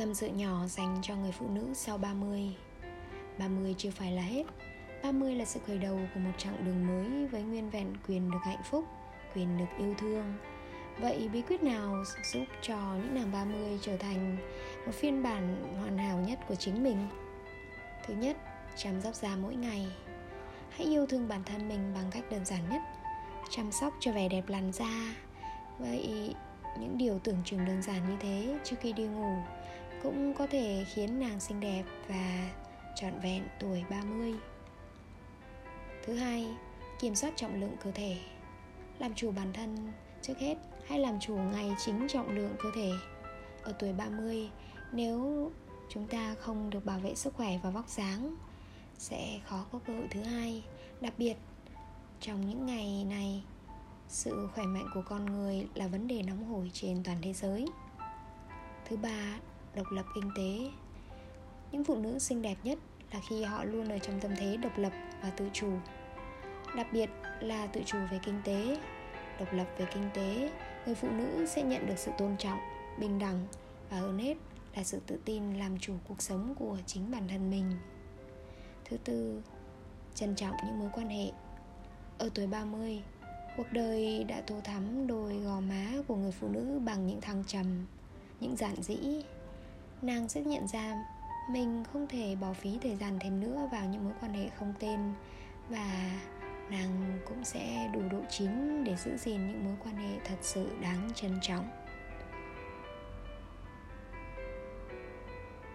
Tâm sự nhỏ dành cho người phụ nữ sau 30 30 chưa phải là hết 30 là sự khởi đầu của một chặng đường mới với nguyên vẹn quyền được hạnh phúc, quyền được yêu thương. Vậy bí quyết nào giúp cho những nàng 30 trở thành một phiên bản hoàn hảo nhất của chính mình? Thứ nhất, chăm sóc da mỗi ngày. Hãy yêu thương bản thân mình bằng cách đơn giản nhất, chăm sóc cho vẻ đẹp làn da. Vậy những điều tưởng chừng đơn giản như thế trước khi đi ngủ cũng có thể khiến nàng xinh đẹp và trọn vẹn tuổi 30. Thứ hai, kiểm soát trọng lượng cơ thể. Làm chủ bản thân trước hết hãy làm chủ ngày chính trọng lượng cơ thể. Ở tuổi 30, nếu chúng ta không được bảo vệ sức khỏe và vóc dáng sẽ khó có cơ hội thứ hai, đặc biệt trong những ngày này sự khỏe mạnh của con người là vấn đề nóng hổi trên toàn thế giới. Thứ ba, độc lập kinh tế. Những phụ nữ xinh đẹp nhất là khi họ luôn ở trong tâm thế độc lập và tự chủ. Đặc biệt là tự chủ về kinh tế, độc lập về kinh tế, người phụ nữ sẽ nhận được sự tôn trọng, bình đẳng và hơn hết là sự tự tin làm chủ cuộc sống của chính bản thân mình. Thứ tư, trân trọng những mối quan hệ. Ở tuổi 30 cuộc đời đã tô thắm đôi gò má của người phụ nữ bằng những thăng trầm, những giản dĩ nàng sẽ nhận ra mình không thể bỏ phí thời gian thêm nữa vào những mối quan hệ không tên và nàng cũng sẽ đủ độ chín để giữ gìn những mối quan hệ thật sự đáng trân trọng.